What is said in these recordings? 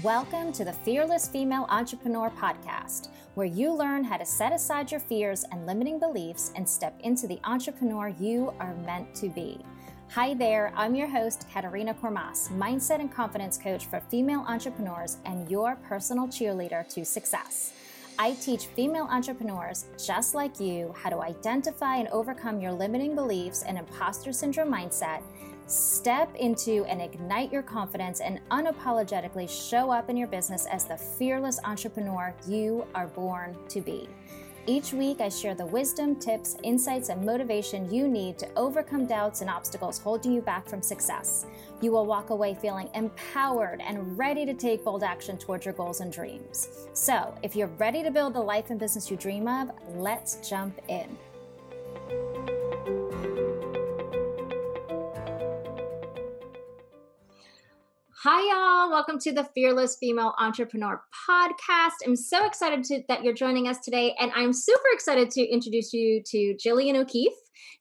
Welcome to the Fearless Female Entrepreneur Podcast, where you learn how to set aside your fears and limiting beliefs and step into the entrepreneur you are meant to be. Hi there, I'm your host, Katerina Kormas, mindset and confidence coach for female entrepreneurs and your personal cheerleader to success. I teach female entrepreneurs just like you how to identify and overcome your limiting beliefs and imposter syndrome mindset, step into and ignite your confidence, and unapologetically show up in your business as the fearless entrepreneur you are born to be. Each week, I share the wisdom, tips, insights, and motivation you need to overcome doubts and obstacles holding you back from success. You will walk away feeling empowered and ready to take bold action towards your goals and dreams. So, if you're ready to build the life and business you dream of, let's jump in. Hi, y'all. Welcome to the Fearless Female Entrepreneur Podcast. I'm so excited to, that you're joining us today. And I'm super excited to introduce you to Jillian O'Keefe.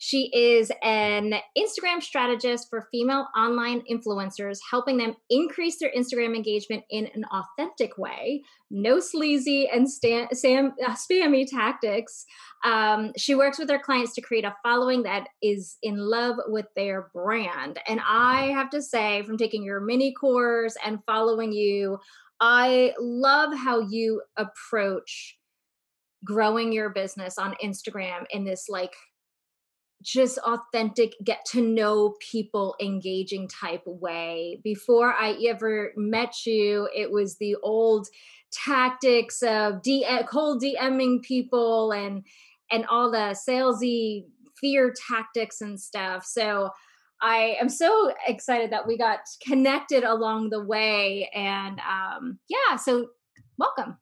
She is an Instagram strategist for female online influencers, helping them increase their Instagram engagement in an authentic way. No sleazy and sta- sam- uh, spammy tactics. Um, she works with her clients to create a following that is in love with their brand. And I have to say, from taking your mini course and following you, I love how you approach growing your business on Instagram in this like just authentic get to know people engaging type way. Before i ever met you it was the old tactics of D- cold dming people and and all the salesy fear tactics and stuff. So i am so excited that we got connected along the way and um yeah so welcome.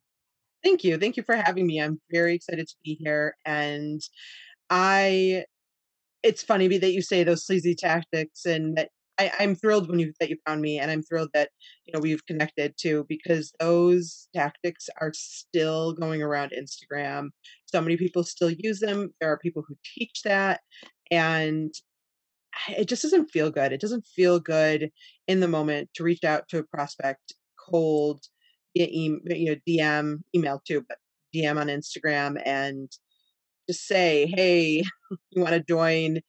Thank you. Thank you for having me. I'm very excited to be here and I it's funny that you say those sleazy tactics and that I, I'm thrilled when you that you found me and I'm thrilled that you know we've connected too because those tactics are still going around Instagram. So many people still use them. There are people who teach that and it just doesn't feel good. It doesn't feel good in the moment to reach out to a prospect cold, via e- you know, DM, email too, but DM on Instagram and just say, hey, you want to join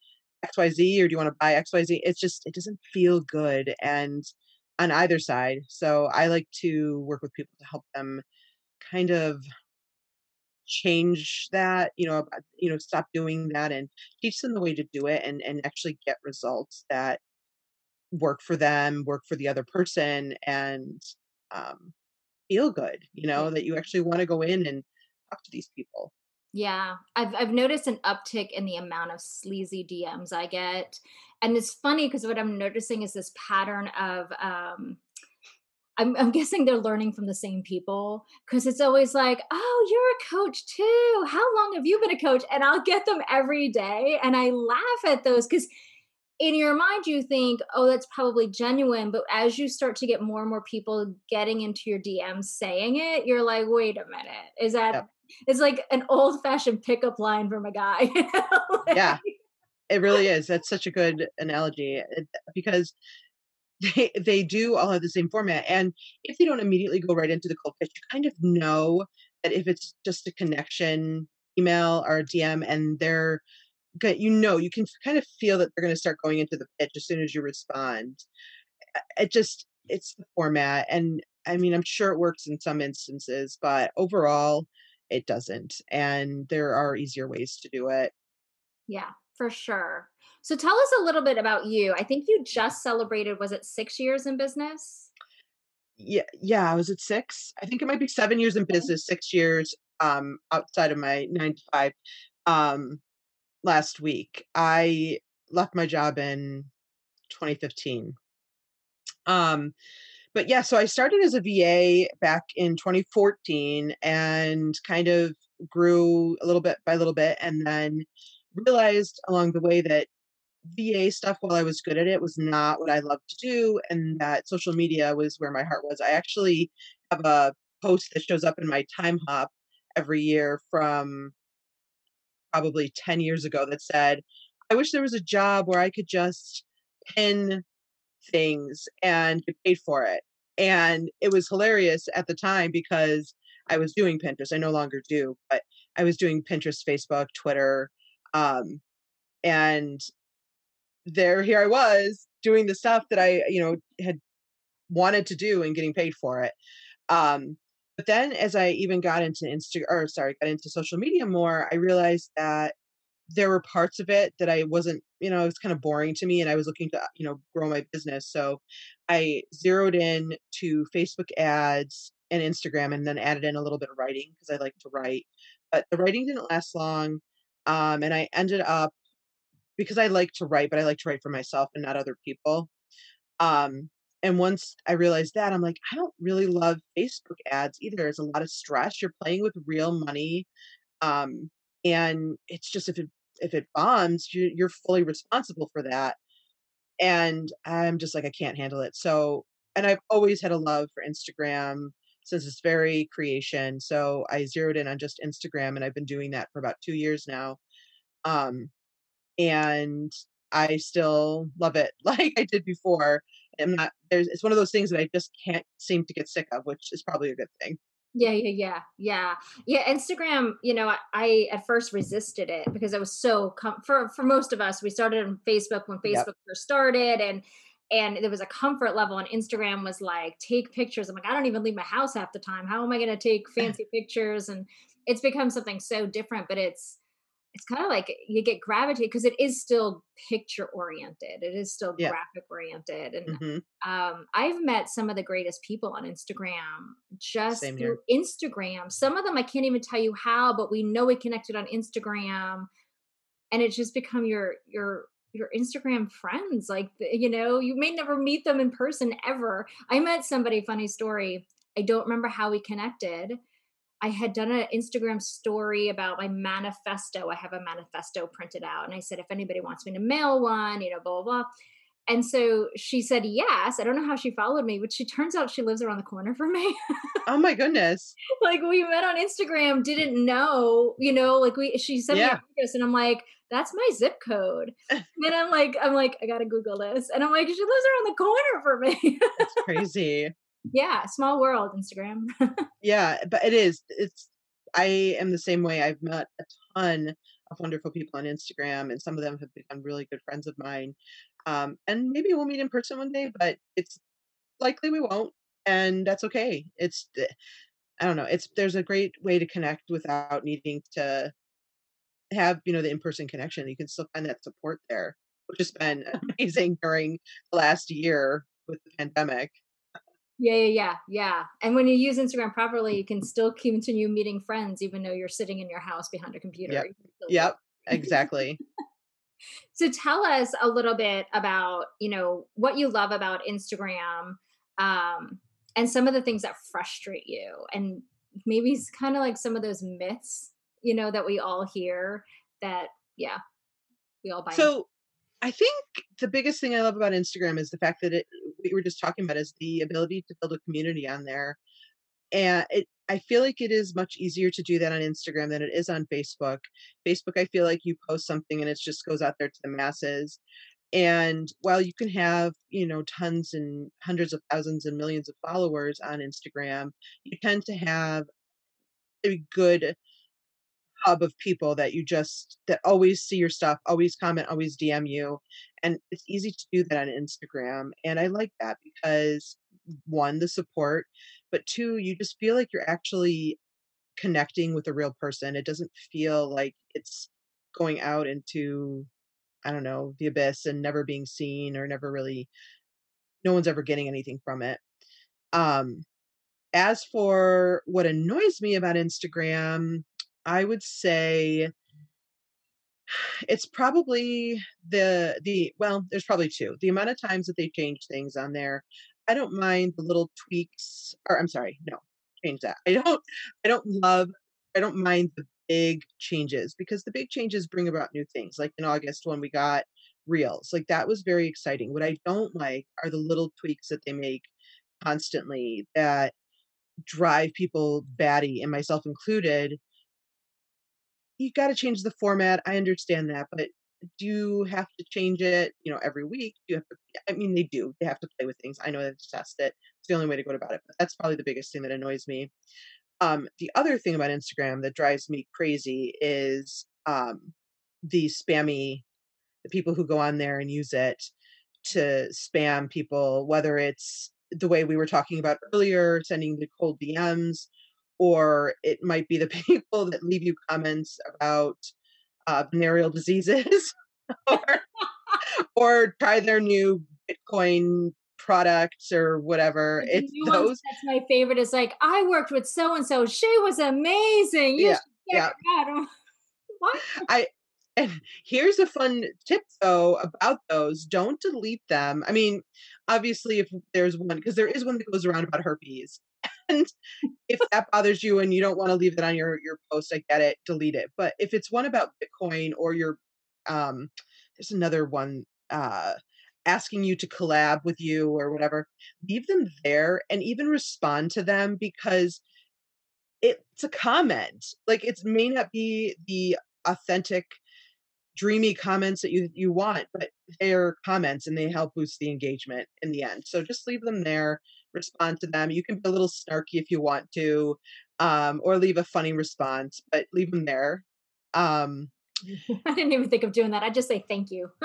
XYZ or do you want to buy XYZ? It's just, it doesn't feel good. And on either side. So I like to work with people to help them kind of change that, you know, you know, stop doing that and teach them the way to do it and, and actually get results that work for them, work for the other person and um, feel good, you know, that you actually want to go in and talk to these people. Yeah, I've I've noticed an uptick in the amount of sleazy DMs I get, and it's funny because what I'm noticing is this pattern of um, I'm, I'm, guessing they're learning from the same people because it's always like, oh, you're a coach too. How long have you been a coach? And I'll get them every day. And I laugh at those because in your mind, you think, oh, that's probably genuine. But as you start to get more and more people getting into your DMs saying it, you're like, wait a minute, is that yep it's like an old fashioned pickup line from a guy. like, yeah, it really is. That's such a good analogy because they they do all have the same format, and if they don't immediately go right into the cold pitch, you kind of know that if it's just a connection email or a DM, and they're good you know you can kind of feel that they're going to start going into the pitch as soon as you respond. It just it's the format, and I mean I'm sure it works in some instances, but overall it doesn't. And there are easier ways to do it. Yeah, for sure. So tell us a little bit about you. I think you just celebrated, was it six years in business? Yeah, yeah, I was at six. I think it might be seven years in business, six years um outside of my nine to five. Um last week. I left my job in 2015. Um but yeah, so I started as a VA back in 2014 and kind of grew a little bit by little bit and then realized along the way that VA stuff while I was good at it was not what I loved to do and that social media was where my heart was. I actually have a post that shows up in my Timehop every year from probably 10 years ago that said, I wish there was a job where I could just pin things and get paid for it. And it was hilarious at the time because I was doing Pinterest. I no longer do, but I was doing Pinterest, Facebook, Twitter, um, and there here I was doing the stuff that I, you know, had wanted to do and getting paid for it. Um, but then as I even got into Insta or sorry, got into social media more, I realized that there were parts of it that I wasn't, you know, it was kind of boring to me and I was looking to, you know, grow my business. So I zeroed in to Facebook ads and Instagram and then added in a little bit of writing because I like to write. But the writing didn't last long. Um, and I ended up because I like to write, but I like to write for myself and not other people. Um, and once I realized that, I'm like, I don't really love Facebook ads either. It's a lot of stress. You're playing with real money. Um, and it's just if it if it bombs, you, you're fully responsible for that. And I'm just like, I can't handle it. So, and I've always had a love for Instagram since it's very creation. So I zeroed in on just Instagram, and I've been doing that for about two years now. Um, and I still love it like I did before. I'm not there's it's one of those things that I just can't seem to get sick of, which is probably a good thing. Yeah, yeah, yeah, yeah, yeah. Instagram, you know, I, I at first resisted it because it was so com- for for most of us. We started on Facebook when Facebook yep. first started, and and there was a comfort level. And Instagram was like, take pictures. I'm like, I don't even leave my house half the time. How am I going to take fancy pictures? And it's become something so different. But it's it's kind of like you get gravitated because it is still picture oriented it is still yeah. graphic oriented and mm-hmm. um, i've met some of the greatest people on instagram just through instagram some of them i can't even tell you how but we know we connected on instagram and it's just become your your your instagram friends like you know you may never meet them in person ever i met somebody funny story i don't remember how we connected I had done an Instagram story about my manifesto. I have a manifesto printed out. And I said, if anybody wants me to mail one, you know, blah, blah, blah. And so she said yes. I don't know how she followed me, but she turns out she lives around the corner from me. oh my goodness. like we met on Instagram, didn't know, you know, like we she sent yeah. me this and I'm like, that's my zip code. and I'm like, I'm like, I gotta Google this. And I'm like, she lives around the corner for me. that's crazy yeah small world instagram. Yeah but it is it's i am the same way i've met a ton of wonderful people on instagram and some of them have become really good friends of mine um, and maybe we'll meet in person one day but it's likely we won't and that's okay it's eh, i don't know it's there's a great way to connect without needing to have you know the in-person connection you can still find that support there which has been amazing during the last year with the pandemic yeah, yeah, yeah, yeah. And when you use Instagram properly, you can still continue meeting friends even though you're sitting in your house behind a computer. Yep. Yep. Exactly. so tell us a little bit about, you know, what you love about Instagram, um, and some of the things that frustrate you and maybe it's kind of like some of those myths, you know, that we all hear that, yeah, we all buy. So into. I think the biggest thing I love about Instagram is the fact that it we were just talking about is the ability to build a community on there. And it I feel like it is much easier to do that on Instagram than it is on Facebook. Facebook, I feel like you post something and it just goes out there to the masses. And while you can have, you know, tons and hundreds of thousands and millions of followers on Instagram, you tend to have a good hub of people that you just that always see your stuff, always comment, always DM you. And it's easy to do that on Instagram. And I like that because one, the support, but two, you just feel like you're actually connecting with a real person. It doesn't feel like it's going out into I don't know, the abyss and never being seen or never really no one's ever getting anything from it. Um as for what annoys me about Instagram, I would say it's probably the the well, there's probably two. The amount of times that they change things on there. I don't mind the little tweaks or I'm sorry, no, change that. I don't I don't love I don't mind the big changes because the big changes bring about new things. Like in August when we got reels. Like that was very exciting. What I don't like are the little tweaks that they make constantly that drive people batty and myself included you got to change the format. I understand that, but do you have to change it, you know, every week? Do you have to I mean, they do. They have to play with things. I know they have to test it. It's the only way to go about it, but that's probably the biggest thing that annoys me. Um, the other thing about Instagram that drives me crazy is, um, the spammy the people who go on there and use it to spam people, whether it's the way we were talking about earlier, sending the cold DMs, or it might be the people that leave you comments about uh, venereal diseases or, or try their new Bitcoin products or whatever. The It's ones, those. that's my favorite. Is like I worked with so and so. She was amazing. You Yeah, yeah. what? I and here's a fun tip though about those. Don't delete them. I mean, obviously if there's one because there is one that goes around about herpes. And if that bothers you and you don't want to leave it on your your post, I get it, delete it. But if it's one about Bitcoin or your um there's another one uh asking you to collab with you or whatever, leave them there and even respond to them because it's a comment. Like it may not be the authentic dreamy comments that you you want, but they're comments and they help boost the engagement in the end. So just leave them there, respond to them. You can be a little snarky if you want to, um, or leave a funny response, but leave them there. Um, I didn't even think of doing that. I just say thank you.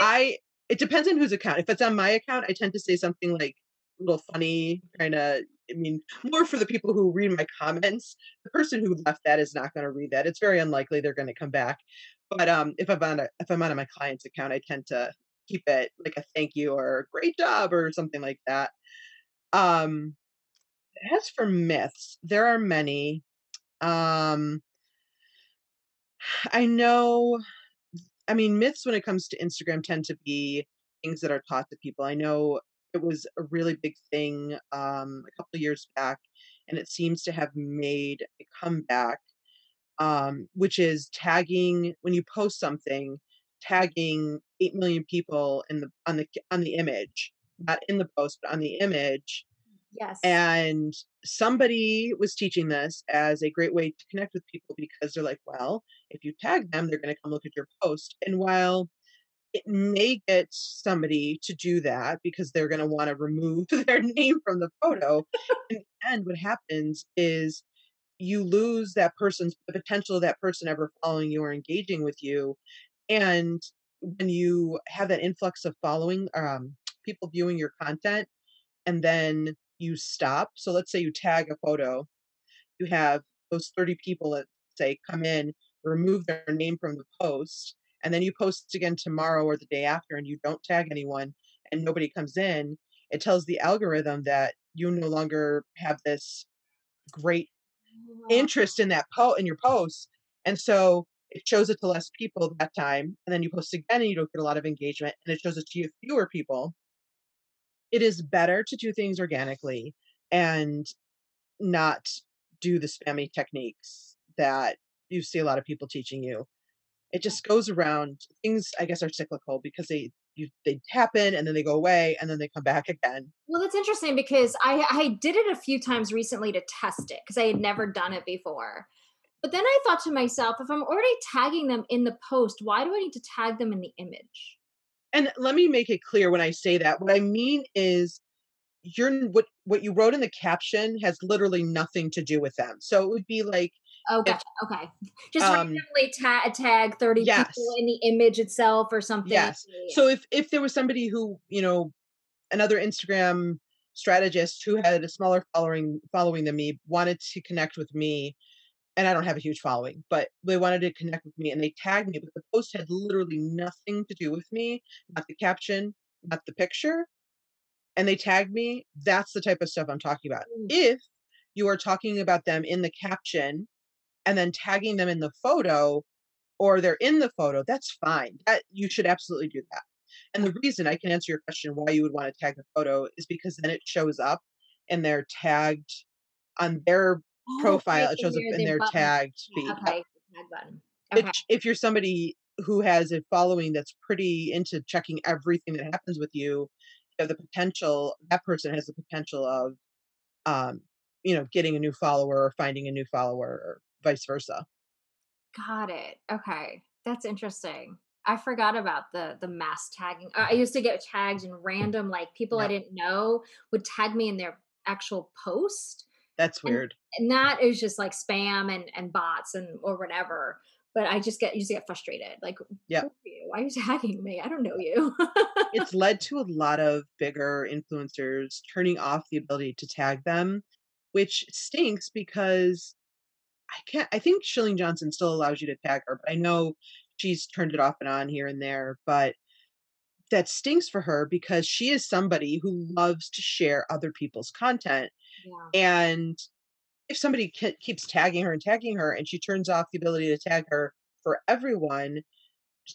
I it depends on whose account. If it's on my account, I tend to say something like a little funny, kind of. I mean, more for the people who read my comments. The person who left that is not going to read that. It's very unlikely they're going to come back. But um, if I'm on a, if I'm on my client's account, I tend to keep it like a thank you or great job or something like that. Um, as for myths, there are many. Um, I know I mean, myths when it comes to Instagram tend to be things that are taught to people. I know it was a really big thing um, a couple years back, and it seems to have made a comeback, um, which is tagging when you post something, tagging eight million people in the on the on the image, mm. not in the post, but on the image, yes. and somebody was teaching this as a great way to connect with people because they're like, well, if you tag them, they're going to come look at your post. And while it may get somebody to do that because they're going to want to remove their name from the photo, in the end, what happens is you lose that person's the potential of that person ever following you or engaging with you. And when you have that influx of following um, people viewing your content, and then you stop. So let's say you tag a photo, you have those 30 people that say come in, remove their name from the post, and then you post again tomorrow or the day after and you don't tag anyone and nobody comes in, it tells the algorithm that you no longer have this great interest in that po in your post. And so it shows it to less people that time, and then you post again and you don't get a lot of engagement, and it shows it to you fewer people it is better to do things organically and not do the spammy techniques that you see a lot of people teaching you. It just goes around. Things I guess are cyclical because they you they happen and then they go away and then they come back again. Well, that's interesting because I I did it a few times recently to test it because I had never done it before. But then I thought to myself, if I'm already tagging them in the post, why do I need to tag them in the image? And let me make it clear when I say that. What I mean is you're what what you wrote in the caption has literally nothing to do with them. So it would be like Oh, if. Okay. Just um randomly ta- tag 30 people in the image itself or something. yes. So if if there was somebody who, you know, another Instagram strategist who had a smaller following following than me wanted to connect with me and I don't have a huge following, but they wanted to connect with me and they tagged me, but the post had literally nothing to do with me, not the caption, not the picture, and they tagged me. That's the type of stuff I'm talking about. Mm, If you are talking about them in the caption and then tagging them in the photo or they're in the photo, that's fine. That you should absolutely do that. And the reason I can answer your question why you would want to tag the photo is because then it shows up and they're tagged on their Oh, profile. It shows up there, in the their button. tagged feed. Okay. Tag button. Okay. Which, if you're somebody who has a following that's pretty into checking everything that happens with you, you have the potential. That person has the potential of, um, you know, getting a new follower or finding a new follower or vice versa. Got it. Okay. That's interesting. I forgot about the the mass tagging. I used to get tagged in random like people I didn't know would tag me in their actual post That's weird. and that is just like spam and and bots and or whatever. But I just get you to get frustrated. Like, who Yep. are you? Why are you tagging me? I don't know you. It's led to a lot of bigger influencers turning off the ability to tag them, which stinks because I can't I think Chalene Johnson still allows you to tag her, but I know she's turned it off and on here and there, but that stinks for her because she is somebody who loves to share other people's content, yeah. and if somebody ke keeps tagging her and tagging her and she turns off the ability to tag her for everyone,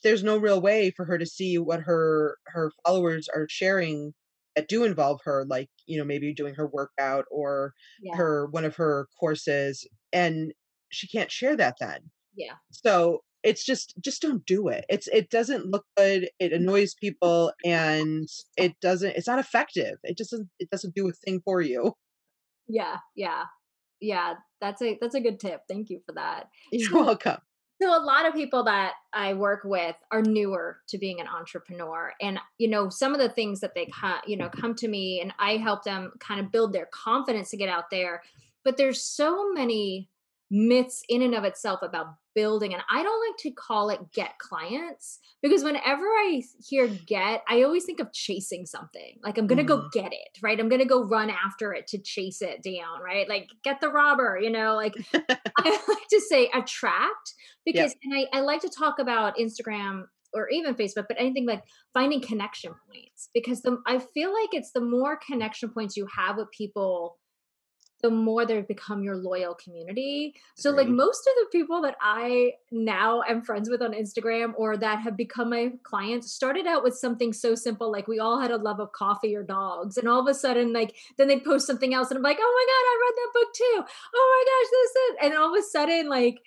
there's no real way for her to see what her her followers are sharing that do involve her, like, you know, maybe doing her workout or Yeah. her one of her courses, and she can't share that then. Yeah. So, it's just just don't do it. It's it doesn't look good, it annoys people, and it doesn't it's not effective. It just doesn't it doesn't do a thing for you. Yeah. Yeah. Yeah. That's a that's a good tip. Thank you for that. You're So welcome. So a lot of people that I work with are newer to being an entrepreneur and you know some of the things that they you know come to me and I help them kind of build their confidence to get out there but there's so many myths in and of itself about building and I don't like to call it get clients because whenever I hear get I always think of chasing something like I'm going to go Mhm. get it right? I'm going to go run after it to chase it down right? Like get the robber you know? Like I like to say attract because and I, I like to talk about Instagram or even Facebook, but anything like finding connection points because the I feel like it's the more connection points you have with people, the more they've become your loyal community. So like most of the people that I now am friends with on Instagram or that have become my clients started out with something so simple like we all had a love of coffee or dogs and all of a sudden like then they'd post something else and I'm like, "Oh my god, I read that book too. Oh my gosh, this is." And all of a sudden like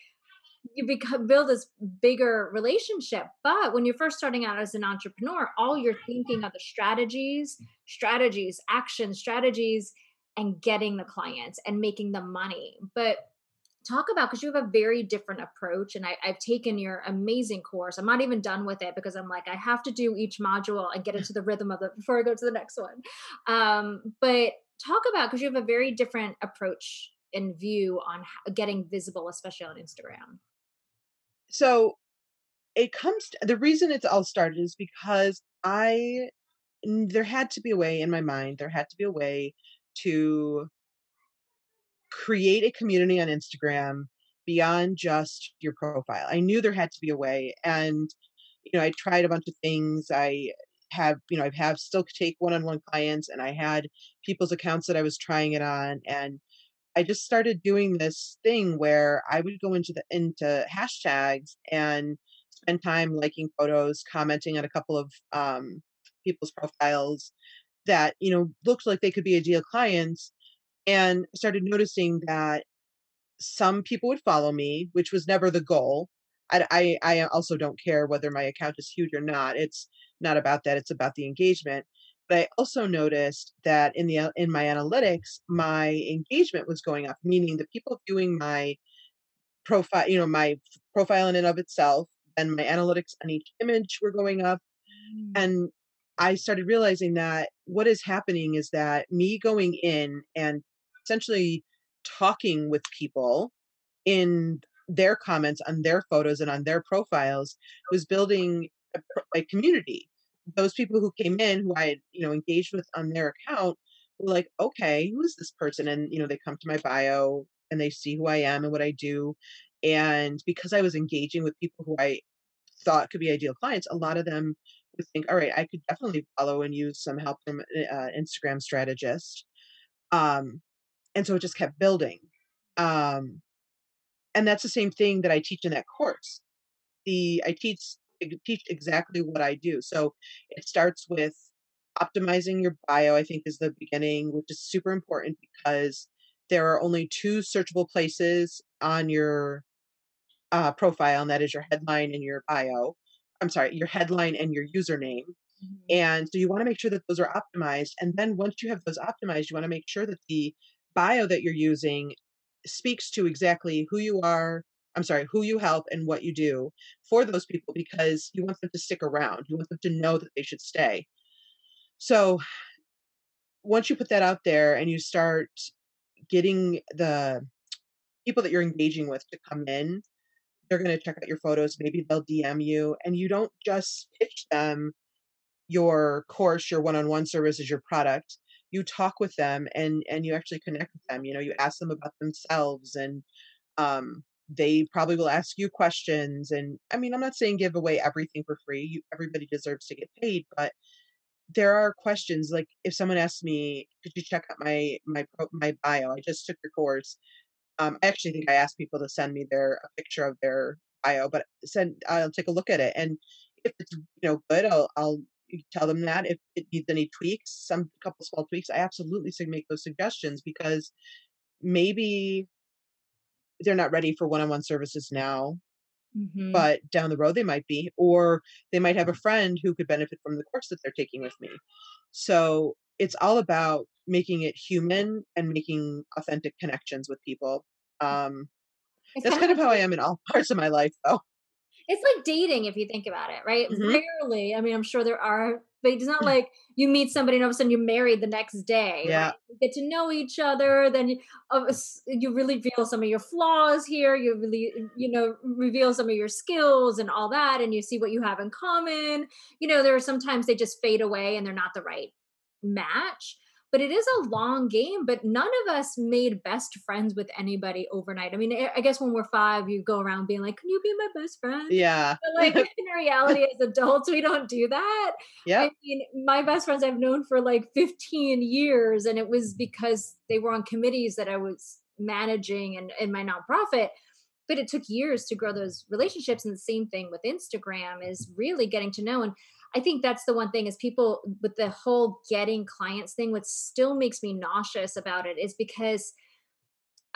you become build this bigger relationship. But when you're first starting out as an entrepreneur, all you're thinking are the strategies, strategies, action strategies, and getting the clients and making the money. But talk about because you have a very different approach and I, i've taken your amazing course. I'm not even done with it because i'm like i have to do each module and get into the rhythm of it before i go to the next one. Um, but talk about because you have a very different approach and view on getting visible especially on instagram. So, it comes t the reason it's all started is because i there had to be a way in my mind, there had to be a way to create a community on Instagram beyond just your profile. I knew there had to be a way, and, you know, I tried a bunch of things. I have you know, I have still take one-on-one clients, and I had people's accounts that I was trying it on, and I just started doing this thing where I would go into the into hashtags and spend time liking photos, commenting on a couple of, um, people's profiles that, you know, looked like they could be ideal clients, and started noticing that some people would follow me, which was never the goal. I I I also don't care whether my account is huge or not. It's not about that, it's about the engagement. But I also noticed that in the in my analytics, my engagement was going up, meaning the people viewing my profile you know, my profile in and of itself, and my analytics on each image were going up, Mm. and I started realizing that what is happening is that me going in and essentially talking with people in their comments on their photos and on their profiles was building a, a community. Those people who came in who I had, you know, engaged with on their account were like, okay, who is this person? And, you know, they come to my bio and they see who I am and what I do. And because I was engaging with people who I thought could be ideal clients, a lot of them think, all right, I could definitely follow and use some help from an uh, Instagram strategist. Um, and so it just kept building. Um, and that's the same thing that I teach in that course. The I teach teach exactly what I do. So it starts with optimizing your bio, I think is the beginning, which is super important because there are only two searchable places on your uh, profile, and that is your headline and your bio. I'm sorry, your headline and your username. Mhm. And so you want to make sure that those are optimized. And then once you have those optimized, you want to make sure that the bio that you're using speaks to exactly who you are, I'm sorry, who you help and what you do for those people because you want them to stick around. You want them to know that they should stay. So once you put that out there and you start getting the people that you're engaging with to come in, they're going to check out your photos. Maybe they'll DM you, and you don't just pitch them your course, your one-on-one services, your product. You talk with them and and you actually connect with them. You know, you ask them about themselves, and um, they probably will ask you questions. And I mean, I'm not saying give away everything for free. You, everybody deserves to get paid, but there are questions like if someone asks me, "Could you check out my my my bio? I just took your course." Um, I actually think I asked people to send me their a picture of their bio, but send I'll take a look at it, and if it's you know good, I'll I'll tell them that. If it needs any tweaks, some couple small tweaks, I absolutely say make those suggestions because maybe they're not ready for one-on-one services now hmm but down the road they might be or they might have a friend who could benefit from the course that they're taking with me so it's all about making it human and making authentic connections with people um that's kind of kind of like how i am in all parts of my life though It's like dating if you think about it, right? hmm Rarely, I mean, I'm sure there are, but it's not like you meet somebody and all of a sudden you're married the next day, right? yeah You get to know each other, then you, you really reveal some of your flaws here. You really, you know, reveal some of your skills and all that, and you see what you have in common. You know, there are sometimes they just fade away and they're not the right match. But it is a long game, but none of us made best friends with anybody overnight. I mean, I guess when we're five, you go around being like, Can you be my best friend? yeah But like in reality, as adults, we don't do that. Yeah. I mean, my best friends I've known for like 15 years, and it was because they were on committees that I was managing and in my nonprofit. But it took years to grow those relationships. And the same thing with Instagram is really getting to know. And I think that's the one thing is people with the whole getting clients thing, what still makes me nauseous about it is because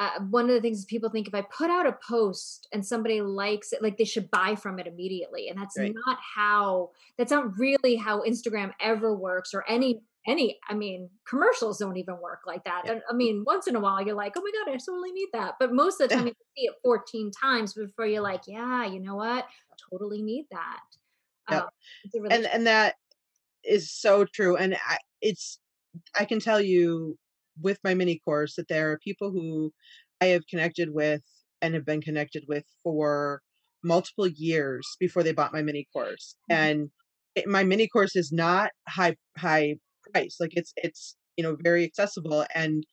uh, one of the things is people think if I put out a post and somebody likes it, like they should buy from it immediately, and that's right not how. That's not really how Instagram ever works, or any any. I mean, commercials don't even work like that. yeah I mean, once in a while you're like, oh my god, I totally need that, but most of the time you see it 14 times before you're like, yeah, you know what, totally need that. yep Um, a and and that is so true and I, it's i can tell you with my mini course that there are people who i have connected with and have been connected with for multiple years before they bought my mini course and it, my mini course is not high high price like it's it's you know very accessible and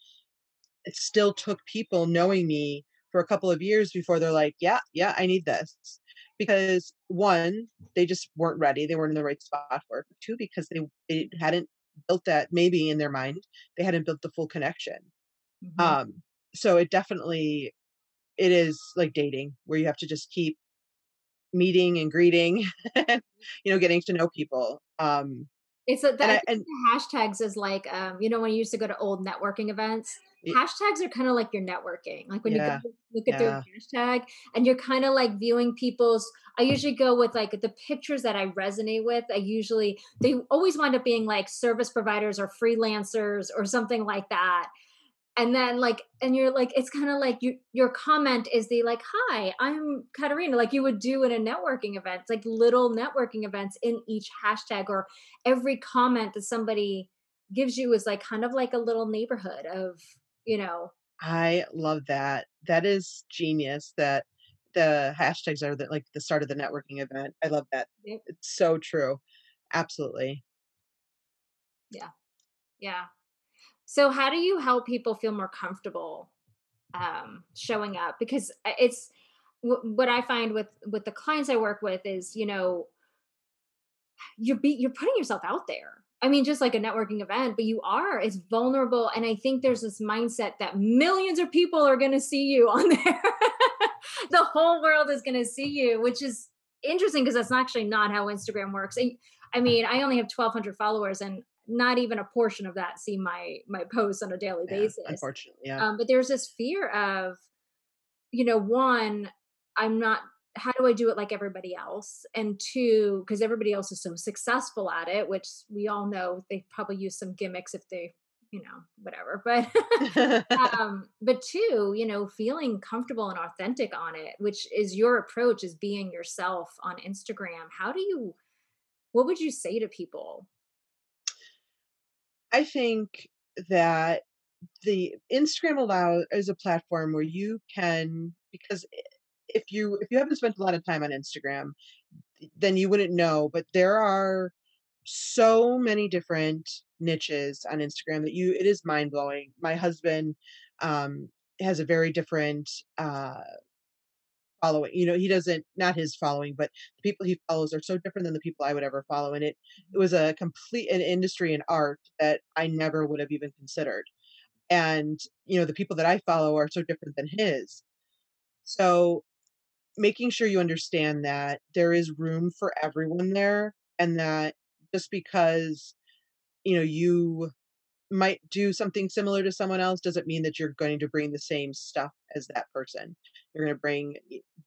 it still took people knowing me for a couple of years before they're like, yeah, yeah, I need this. Because one, they just weren't ready. They weren't in the right spot for it. Two, because they, they hadn't built that maybe in their mind, they hadn't built the full connection. Mhm. Um, so it definitely it is like dating where you have to just keep meeting and greeting, you know, getting to know people. Um, It's a, and I and hashtags is like, um, you know, when you used to go to old networking events, y- hashtags are kind of like your networking. Like when you yeah, to look at their hashtag and you're kind of like viewing people's, I usually go with like the pictures that I resonate with. I usually, they always wind up being like service providers or freelancers or something like that and then like and you're like it's kind of like you your comment is the like hi i'm katerina like you would do in a networking event it's like little networking events in each hashtag or every comment that somebody gives you is like kind of like a little neighborhood of you know I love that. That is genius that the hashtags are the, like the start of the networking event. I love that. Yep. It's so true. Absolutely. yeah yeah so how do you help people feel more comfortable um showing up because uh, it's wh- what i find with with the clients i work with is you know you're be, you're putting yourself out there. I mean, just like a networking event, but you are. It's vulnerable, and I think there's this mindset that millions of people are going to see you on there. the whole world is going to see you, which is interesting because that's actually not how Instagram works. And, I mean, I only have 1,200 followers, and not even a portion of that see my my posts on a daily Yeah. basis. Unfortunately. Yeah. Um, but there's this fear of you know, one, I'm not, how do I do it like everybody else? And two, because everybody else is so successful at it, which we all know they probably use some gimmicks if they you know, whatever. But um, but two, you know, feeling comfortable and authentic on it, which is your approach is being yourself on Instagram. How do you what would you say to people? I think that the Instagram allows is a platform where you can because if you if you haven't spent a lot of time on Instagram, then you wouldn't know, but there are so many different niches on Instagram that you it is mind blowing. My husband um has a very different uh following. You know, he doesn't not his following, but the people he follows are so different than the people I would ever follow. And it it mm-hmm. was a complete an industry in art that I never would have even considered. And you know, the people that I follow are so different than his. So making sure you understand that there is room for everyone there and that just because you know you might do something similar to someone else doesn't mean that you're going to bring the same stuff as that person. You're going to bring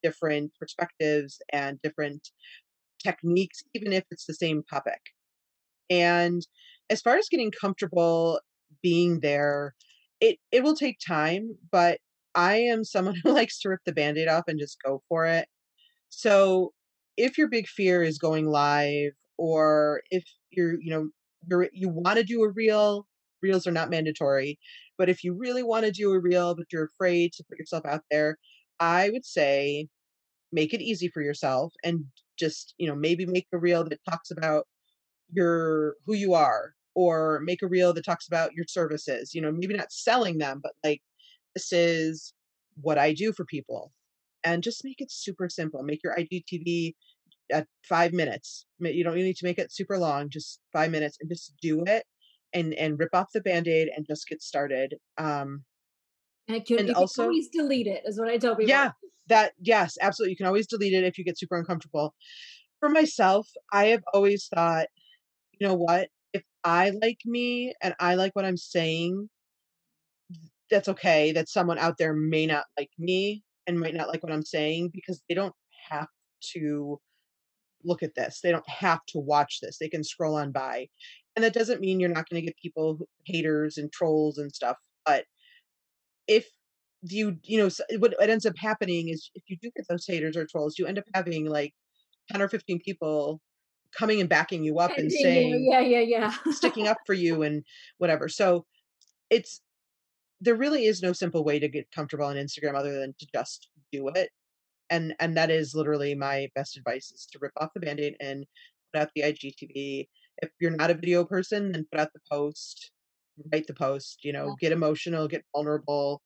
different perspectives and different techniques even if it's the same topic. And as far as getting comfortable being there it it will take time but i am someone who likes to rip the band-aid off and just go for it. So if your big fear is going live or if you're you know you're you want to do a reel reels are not mandatory but if you really want to do a reel but you're afraid to put yourself out there i would say make it easy for yourself and just you know maybe make a reel that talks about your who you are or make a reel that talks about your services you know maybe not selling them but like this is what i do for people and just make it super simple make your igtv at five minutes. You don't you need to make it super long, just five minutes and just do it and and rip off the band-aid and just get started. Um and, can, and also always delete it is what I tell people. Yeah, that yes, absolutely. You can always delete it if you get super uncomfortable. For myself, I have always thought, you know what? If I like me and I like what I'm saying, that's okay. That someone out there may not like me and might not like what I'm saying because they don't have to look at this. They don't have to watch this. They can scroll on by. And that doesn't mean you're not going to get people haters and trolls and stuff, but if you you know what, what ends up happening is if you do get those haters or trolls, you end up having like 10 or 15 people coming and backing you up and saying yeah yeah yeah. sticking up for you and whatever. So it's there really is no simple way to get comfortable on Instagram other than to just do it. And and that is literally my best advice is to rip off the band-aid and put out the igtv if you're not a video person then put out the post write the post you know get emotional get vulnerable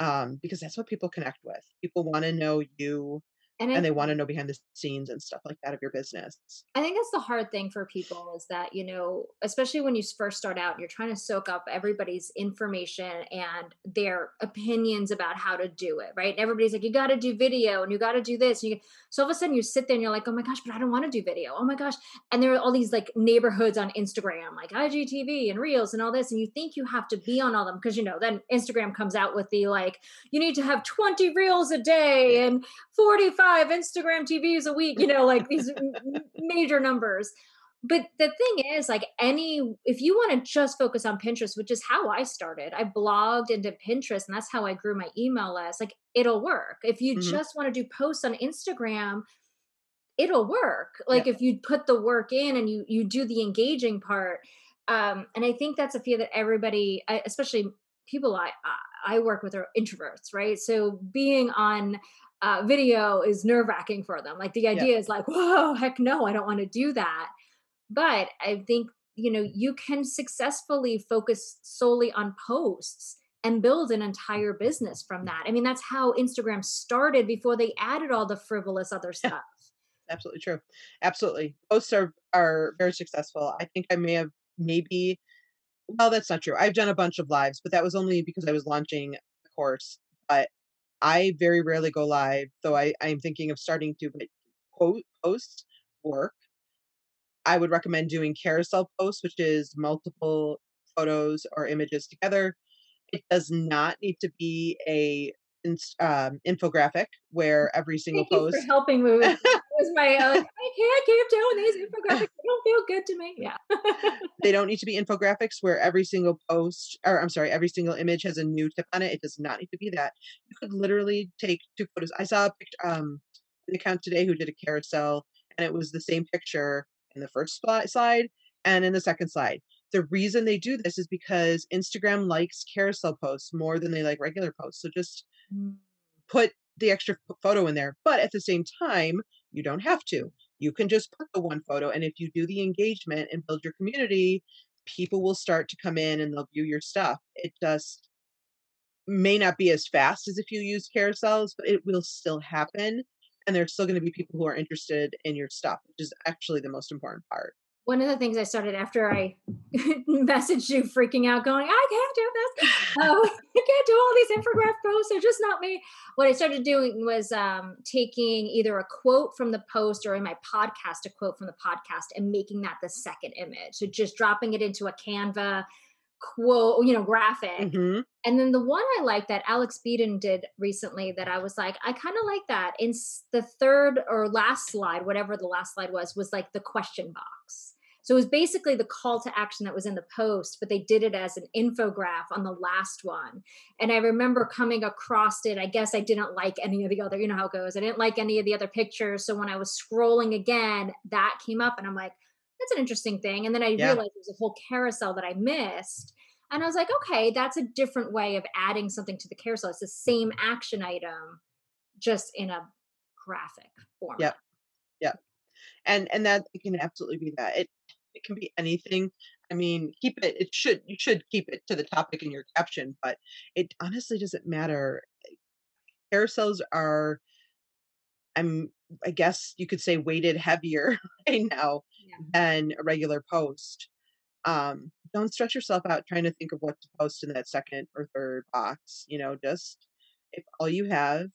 um, because that's what people connect with. People want to know you and, and they want to know behind the scenes and stuff like that of your business. I think that's the hard thing for people is that, you know, especially when you first start out, you're trying to soak up everybody's information and their opinions about how to do it, right? And everybody's like, you got to do video and you got to do this. And you, so all of a sudden you sit there and you're like, oh my gosh, but I don't want to do video. Oh my gosh. And there are all these like neighborhoods on Instagram, like IGTV and Reels and all this. And you think you have to be on all them because, you know, then Instagram comes out with the like, you need to have 20 Reels a day and 45 five Instagram TVs a week, you know, like these major numbers. But the thing is, like any, if you want to just focus on Pinterest, which is how I started, I blogged into Pinterest and that's how I grew my email list. Like it'll work. If you mm-hmm. just want to do posts on Instagram, it'll work. Like yeah. if you put the work in and you you do the engaging part. Um, and I think that's a fear that everybody, especially people I I work with are introverts, right? So being on uh, video is nerve wracking for them. Like the idea yeah. is like, whoa, heck no, I don't want to do that. But I think, you know, you can successfully focus solely on posts and build an entire business from that. I mean, that's how Instagram started before they added all the frivolous other stuff. Absolutely true. Absolutely. Posts are, are very successful. I think I may have maybe, well, that's not true. I've done a bunch of lives, but that was only because I was launching a course. But I very rarely go live, though I, I'm thinking of starting to, but posts work. I would recommend doing carousel posts, which is multiple photos or images together. It does not need to be a um, infographic where every single Thank post for helping me with was my uh, I can't keep doing these infographics. They don't feel good to me. Yeah. they don't need to be infographics where every single post or I'm sorry, every single image has a new tip on it. It does not need to be that. You could literally take two photos. I saw a picture um an account today who did a carousel and it was the same picture in the first slide and in the second slide. The reason they do this is because Instagram likes carousel posts more than they like regular posts. So just mm. put the extra photo in there. But at the same time, you don't have to. You can just put the one photo. And if you do the engagement and build your community, people will start to come in and they'll view your stuff. It just may not be as fast as if you use carousels, but it will still happen. And there's still going to be people who are interested in your stuff, which is actually the most important part one of the things I started after I messaged you freaking out, going, I can't do this. Oh, I can't do all these infographic posts. They're just not me. What I started doing was um, taking either a quote from the post or in my podcast, a quote from the podcast, and making that the second image. So just dropping it into a Canva quote, you know, graphic. Mm-hmm. And then the one I like that Alex Beadon did recently that I was like, I kind of like that. In the third or last slide, whatever the last slide was, was like the question box. So it was basically the call to action that was in the post, but they did it as an infograph on the last one. And I remember coming across it. I guess I didn't like any of the other, you know how it goes. I didn't like any of the other pictures. So when I was scrolling again, that came up and I'm like, that's an interesting thing. And then I yeah. realized there's a whole carousel that I missed. And I was like, okay, that's a different way of adding something to the carousel. It's the same action item, just in a graphic form. Yep. Yep. And and that it can absolutely be that. It it can be anything. I mean, keep it. It should you should keep it to the topic in your caption, but it honestly doesn't matter. Eh, carousels are, I'm. I guess you could say weighted heavier right now yeah. than a regular post. Um, don't stress yourself out trying to think of what to post in that second or third box. You know, just if all you have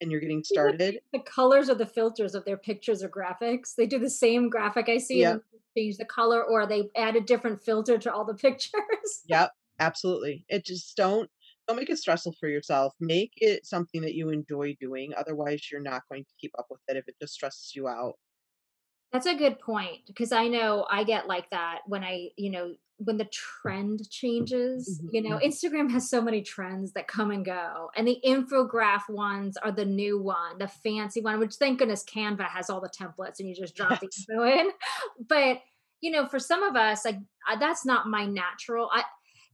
and you're getting started. The colors or the filters of their pictures or graphics. They do the same graphic I see, yep. change the color, or they add a different filter to all the pictures. yep, absolutely. It just don't don't make it stressful for yourself. Make it something that you enjoy doing. Otherwise, you're not going to keep up with it if it just stresses you out. That's a good point because I know I get like that when I, you know, when the trend changes mm-hmm. you know mm-hmm. instagram has so many trends that come and go and the infograph ones are the new one the fancy one which thank goodness canva has all the templates and you just drop yes. the info in but you know for some of us like that's not my natural i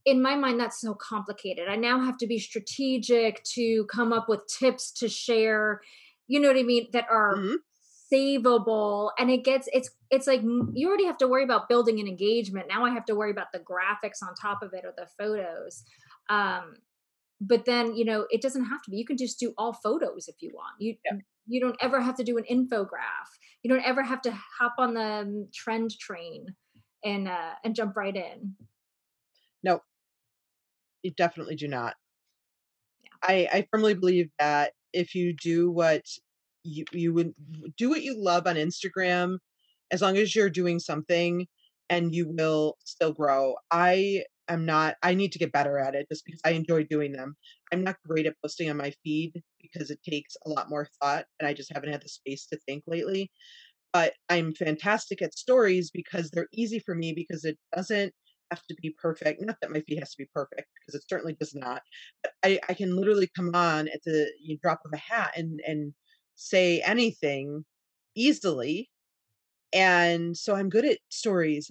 in my mind that's so complicated. I now have to be strategic to come up with tips to share you know what i mean that are mm-hmm. savable. And it gets it's it's like you already have to worry about building an engagement. Now i have to worry about the graphics on top of it or the photos. Um but then you know it doesn't have to be. You can just do all photos if you want. You yeah. you don't ever have to do an infograph. You don't ever have to hop on the um, trend train and uh and jump right in you definitely do not yeah. i i firmly believe that if you do what you you would do what you love on Instagram as long as you're doing something and you will still grow. I am not I need to get better at it just because I enjoy doing them. I'm not great at posting on my feed because it takes a lot more thought and I just haven't had the space to think lately. But I'm fantastic at stories because they're easy for me because it doesn't have to be perfect. Not that my feed has to be perfect because it certainly does not. But I, I can literally come on at the drop of a hat and and say anything easily. And so I'm good at stories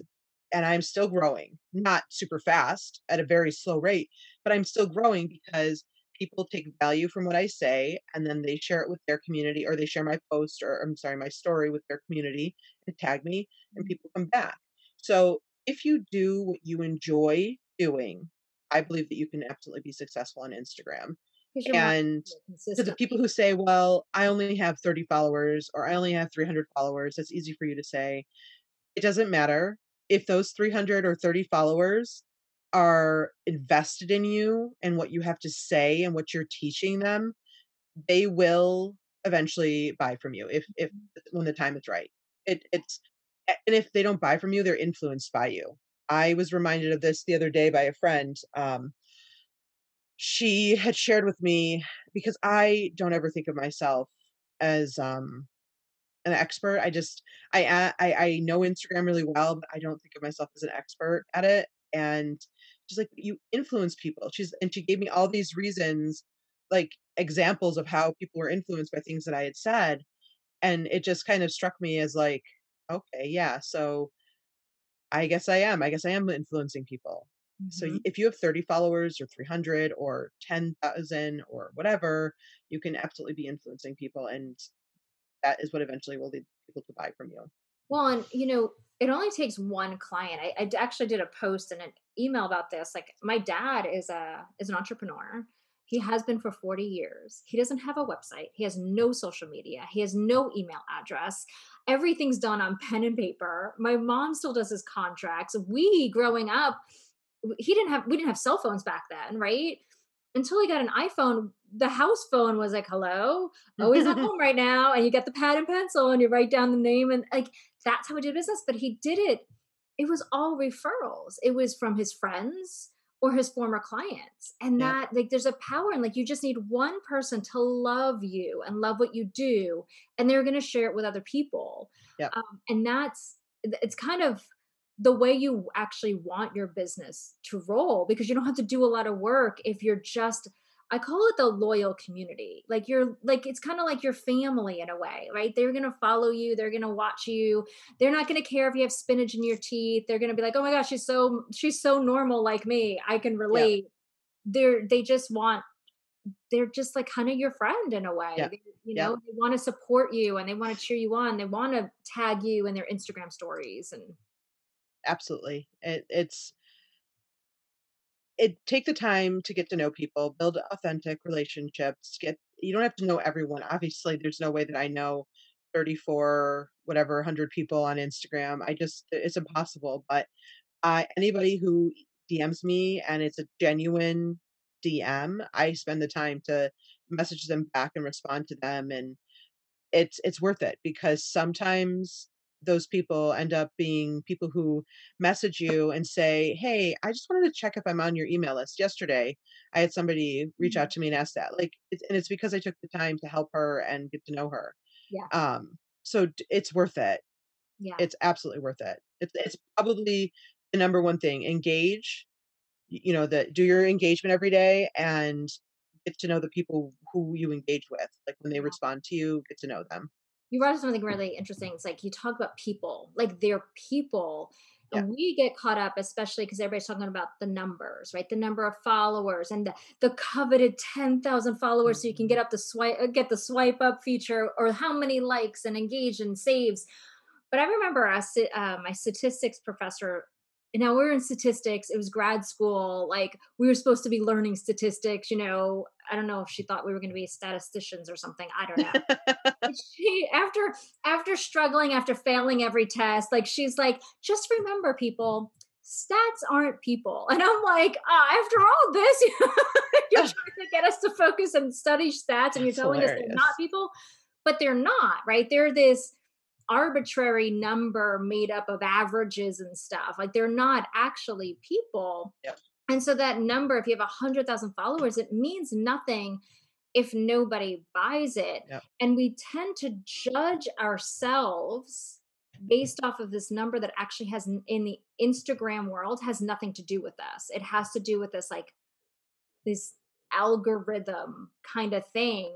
and I'm still growing, not super fast at a very slow rate, but I'm still growing because people take value from what I say and then they share it with their community or they share my post or I'm sorry, my story with their community and tag me and mm-hmm. people come back. So if you do what you enjoy doing, I believe that you can absolutely be successful on Instagram. And to the people who say well i only have 30 followers or i only have 300 followers it's easy for you to say it doesn't matter. If those 300 or 30 followers are invested in you and what you have to say and what you're teaching them they will eventually buy from you if if mm-hmm. when the time is right. It it's and if they don't buy from you they're influenced by you i was reminded of this the other day by a friend um, she had shared with me because I don't ever think of myself as um an expert. I just I uh, I I know Instagram really well, but I don't think of myself as an expert at it. And she's like, you influence people. She's and she gave me all these reasons, like examples of how people were influenced by things that I had said. And it just kind of struck me as like, okay, yeah, so I guess I am. I guess I am influencing people. So Mhm. y- if you have 30 followers or 300 or 10,000 or whatever, you can absolutely be influencing people. And that is what eventually will lead people to buy from you. Well, and you know, it only takes one client. I actually did a post and an email about this. Like, my dad is a is an entrepreneur. He has been for 40 years. He doesn't have a website. He has no social media. He has no email address. Everything's done on pen and paper. My mom still does his contracts. We, growing up, he didn't have we didn't have cell phones back then, right? Until he got an iPhone, the house phone was like, "Hello, oh, always at home right now," and you get the pad and pencil and you write down the name and like that's how he did business. But he did it. It was all referrals. It was from his friends or his former clients, and yep. that like there's a power and like you just need one person to love you and love what you do, and they're going to share it with other people. Yep. Um, and that's it's kind of the way you actually want your business to roll because you don't have to do a lot of work if you're just I call it the loyal community. Like you're like it's kind of like your family in a way, right? They're going to follow you, they're going to watch you. They're not going to care if you have spinach in your teeth. They're going to be like, "Oh my gosh, she's so she's so normal like me. I can relate." They're they just want they're just like kind of your friend in a way. Yep. They, you know, they want to support you and they want to cheer you on. They want to tag you in their Instagram stories and Absolutely. It, it's it take the time to get to know people, build authentic relationships, get you don't have to know everyone. Obviously, there's no way that I know 34 whatever 100 people on Instagram. I just it's impossible, but I anybody who DMs me and it's a genuine DM, I spend the time to message them back and respond to them and it's it's worth it because sometimes those people end up being people who message you and say, "Hey, I just wanted to check if I'm on your email list. Yesterday, I had somebody reach out Mhm. to me and ask that. Like, it's, and it's because I took the time to help her and get to know her. yeah, Um, so it's worth it. yeah. It's absolutely worth it. It's it's probably the number one thing. Engage. You know, that do your engagement every day and get to know the people who you engage with. Like when they yeah. respond to you, get to know them. You brought up something really interesting. It's like you talk about people, like they're people. Yeah. And we get caught up, especially because everybody's talking about the numbers, right? The number of followers and the, the coveted 10,000 followers so you can Mhm. get up the swipe, uh, get the swipe up feature or how many likes and engage and saves. But I remember a, sta- uh, my statistics professor. And Now we we're in statistics. It was grad school. Like we were supposed to be learning statistics. You know, I don't know if she thought we were going to be statisticians or something. I don't know she after after struggling after failing every test like she's like just remember people stats aren't people and i'm like uh, after all this you're trying to get us to focus and study stats and you're That's telling us they're not people but they're not right they're this arbitrary number made up of averages and stuff like they're not actually people Yep. and so that number if you have a hundred thousand followers it means nothing if nobody buys it. Yep. And we tend to judge ourselves based off of this number that actually has in the Instagram world has nothing to do with us. It has to do with this like this algorithm kind of thing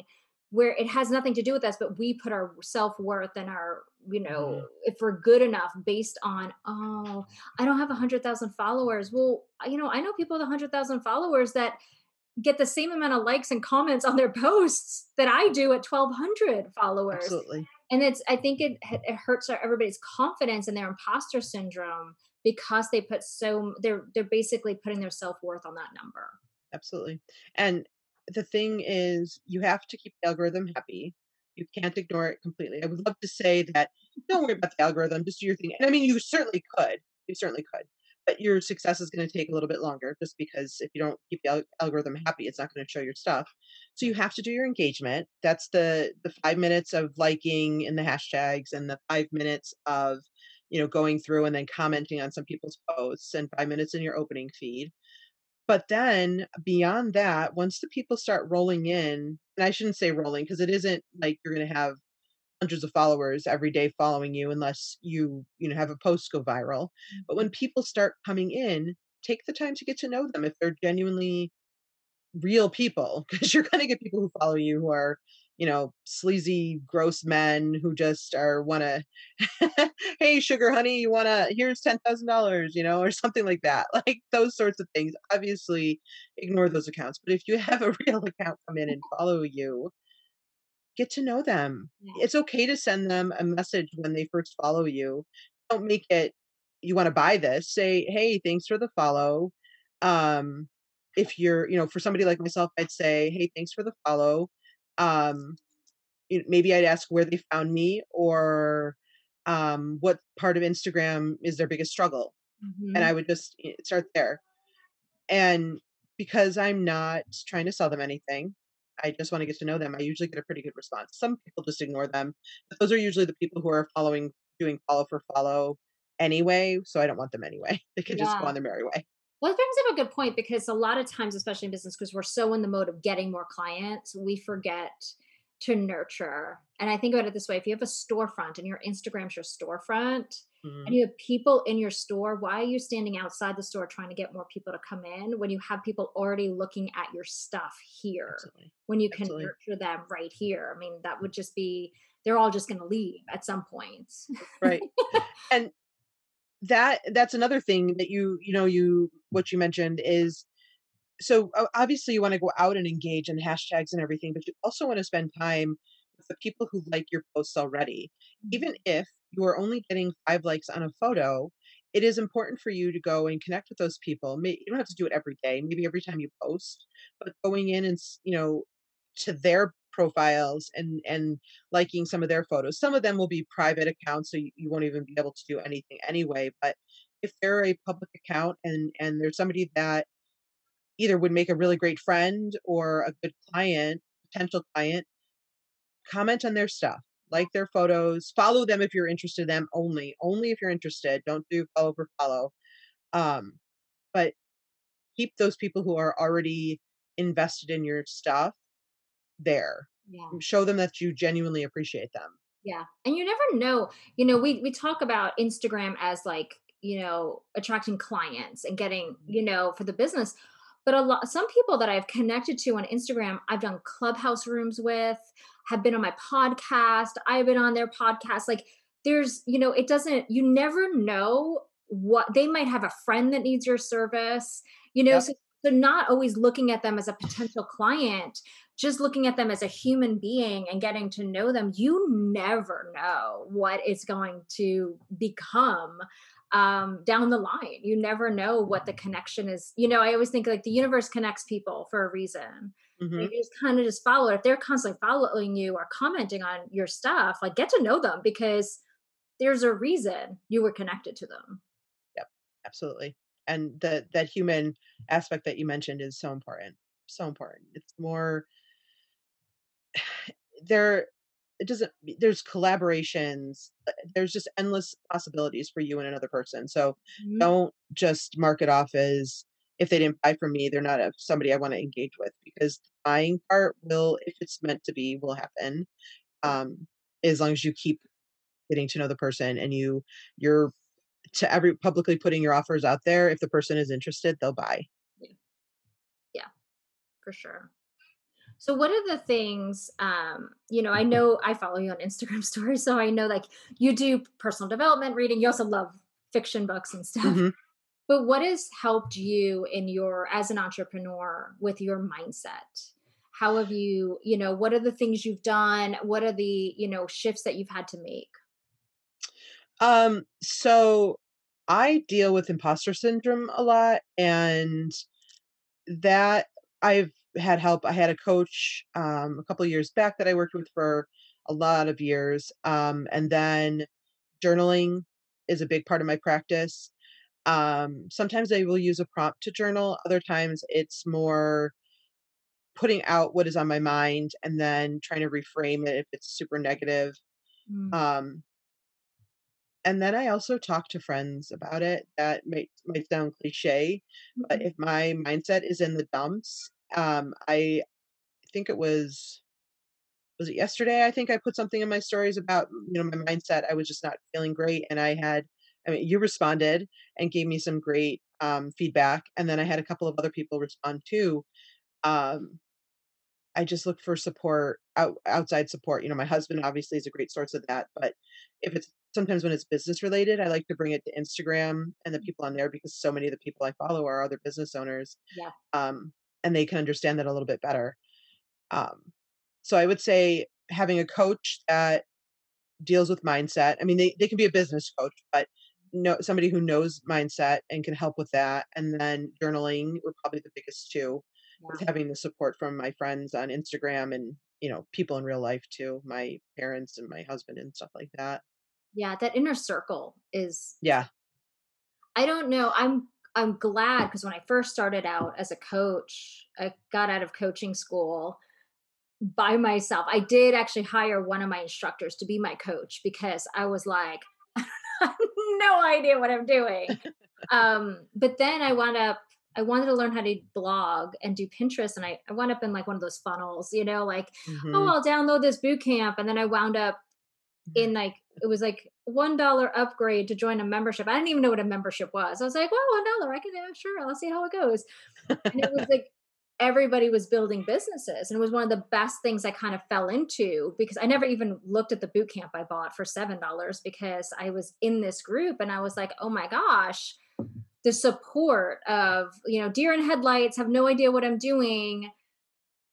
where it has nothing to do with us but we put our self-worth and our you know Mhm. if we're good enough based on oh i don't have a hundred thousand followers well you know i know people with a hundred thousand followers that get the same amount of likes and comments on their posts that I do at 1200 followers. Absolutely. And it's I think it it hurts our- everybody's confidence and their imposter syndrome because they put so they're they're basically putting their self-worth on that number. Absolutely. And the thing is, you have to keep the algorithm happy. You can't ignore it completely. I would love to say that don't worry about the algorithm, just do your thing. And I mean, you certainly could. You certainly could. But your success is going to take a little bit longer just because if you don't keep the algorithm happy, it's not going to show your stuff. So you have to do your engagement. That's the the 5 minutes of liking and the hashtags and the 5 minutes of you know going through and then commenting on some people's posts and 5 minutes in your opening feed but then beyond that, once the people start rolling in, and I shouldn't say rolling because it isn't like you're going to have hundreds of followers every day following you unless you, you know, have a post go viral. But when mm-hmm. people start coming in, take the time to get to know them if they're genuinely real people because you're gonna get people who follow you who are, you know, sleazy, gross men who just are wanna, "Hey, sugar honey, you wanna here's $10,000," you know, or something like that. Like, those sorts of things. Obviously, ignore those accounts, but if you have a real account come in and follow you, get to know them. Yeah. It's okay to send them a message when they first follow you. Don't make it, "You wanna buy this?" Say, "Hey, thanks for the follow." Um, if you're you know, for somebody like myself, I'd say, "Hey, thanks for the follow." Um, maybe I'd ask where they found me or, um, what part of Instagram is their biggest struggle, and Mhm. I would just, eh, start there. And because I'm not trying to sell them anything, I just wanna get to know them, I usually get a pretty good response. Some people just ignore them, but those are usually the people who are following doing follow for follow anyway, so I don't want them anyway. They can just go on their merry way. Well, it brings up a good point because a lot of times, especially in business, because we're so in the mode of getting more clients, we forget to nurture. And I think about it this way if you have a storefront and your Instagram's your storefront and Mhm. you have people in your store, why are you standing outside the store trying to get more people to come in when you have people already looking at your stuff here? Absolutely. When you can Absolutely. nurture them right here. I mean, that would just be, they're all just going to leave at some point. Right. And that that's another thing that you you know, you what you mentioned is so obviously you wanna go out and engage in hashtags and everything, but you also wanna spend time with the people who like your posts already. Even Mhm. if you are only getting 5 likes on a photo, it is important for you to go and connect with those people. You don't have to do it every day, maybe every time you post, but going in and you know, to their profiles and and liking some of their photos. Some of them will be private accounts, so you you won't even be able to do anything anyway, but if they're a public account and and there's somebody that either would make a really great friend or a good client, potential client, comment on their stuff, like their photos, follow them if you're interested in them only, only if you're interested. Don't do follow for follow. Um, but keep those people who are already invested in your stuff there. Yeah. Show them that you genuinely appreciate them. Yeah. And you never know, you know, we we talk about Instagram as like, you know, attracting clients and getting, Mhm. you know, for the business. But a lot some people that I've connected to on Instagram, I've done clubhouse rooms with, have been on my podcast, I've been on their podcast. Like there's, you know, it doesn't you never know what they might have a friend that needs your service, you know, Yep. so so not always looking at them as a potential client just looking at them as a human being and getting to know them, you never know what it's going to become um, down the line. You never know what the connection is. You know, I always think like the universe connects people for a reason. Mhm. you just kind of just follow it. If they're constantly following you or commenting on your stuff, like get to know them because there's a reason you were connected to them. Yep. Absolutely. And that that human aspect that you mentioned is so important. So important. It's more there it doesn't there's collaborations uh, there's just endless possibilities for you and another person so Mhm. don't just mark it off as if they didn't buy from me they're not a, somebody i want to engage with because the buying part will if it's meant to be will happen um as long as you keep getting to know the person and you you're to every publicly putting your offers out there if the person is interested they'll buy. Yeah. Yeah. For sure. So what are the things um you know I know I follow you on Instagram stories so I know like you do personal development reading you also love fiction books and stuff. Hmm but what has helped you in your as an entrepreneur with your mindset? How have you you know what are the things you've done? What are the you know shifts that you've had to make um so i deal with imposter syndrome a lot and That I've had help. I had a coach, um, a couple of years back that I worked with for a lot of years, um, and then journaling is a big part of my practice. Um, sometimes I will use a prompt to journal, other times it's more putting out what is on my mind and then trying to reframe it if it's super negative. Mm, Um, and then I also talk to friends about it. That might might sound cliche, but mm, if my mindset is in the dumps, um, I think it was was it yesterday? I think I put something in my stories about you know my mindset. I was just not feeling great, and I had. I mean, you responded and gave me some great um, feedback, and then I had a couple of other people respond too. Um, I just look for support out, outside support. You know, my husband obviously is a great source of that, but if it's sometimes when it's business related, I like to bring it to Instagram and the people on there because so many of the people I follow are other business owners. Yeah. Um, and they can understand that a little bit better. Um, so I would say having a coach that deals with mindset. I mean, they, they can be a business coach, but no somebody who knows mindset and can help with that. And then journaling were probably the biggest two, yeah. with having the support from my friends on Instagram and you know people in real life too, my parents and my husband and stuff like that. Yeah, that inner circle is. Yeah. I don't know. I'm I'm glad because when I first started out as a coach, I got out of coaching school by myself. I did actually hire one of my instructors to be my coach because I was like, no idea what I'm doing. um, but then I wound up, I wanted to learn how to blog and do Pinterest. And I, I wound up in like one of those funnels, you know, like, oh, mm-hmm. oh, I'll download this boot camp. And then I wound up in like, it was like one dollar upgrade to join a membership. I didn't even know what a membership was. I was like, well, one dollar, I can, yeah, sure, I'll see how it goes. And it was like everybody was building businesses and it was one of the best things i kind of fell into because i never even looked at the boot camp i bought for seven dollars because i was in this group and i was like oh my gosh the support of you know deer in headlights have no idea what i'm doing